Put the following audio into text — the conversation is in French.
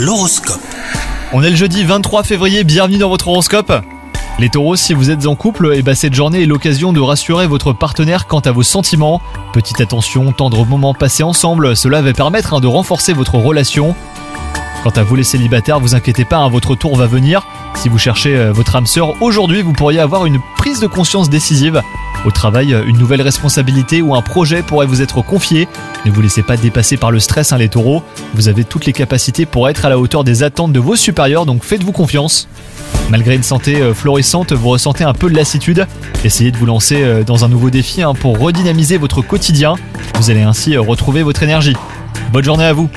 L'horoscope. On est le jeudi 23 février, bienvenue dans votre horoscope. Les taureaux, si vous êtes en couple, et bah cette journée est l'occasion de rassurer votre partenaire quant à vos sentiments. Petite attention, tendre moment passé ensemble, cela va permettre hein, de renforcer votre relation. Quant à vous les célibataires, vous inquiétez pas, hein, votre tour va venir. Si vous cherchez euh, votre âme sœur aujourd'hui, vous pourriez avoir une prise de conscience décisive. Au travail, une nouvelle responsabilité ou un projet pourrait vous être confié. Ne vous laissez pas dépasser par le stress, hein, les taureaux. Vous avez toutes les capacités pour être à la hauteur des attentes de vos supérieurs, donc faites-vous confiance. Malgré une santé euh, florissante, vous ressentez un peu de lassitude. Essayez de vous lancer euh, dans un nouveau défi hein, pour redynamiser votre quotidien. Vous allez ainsi euh, retrouver votre énergie. Bonne journée à vous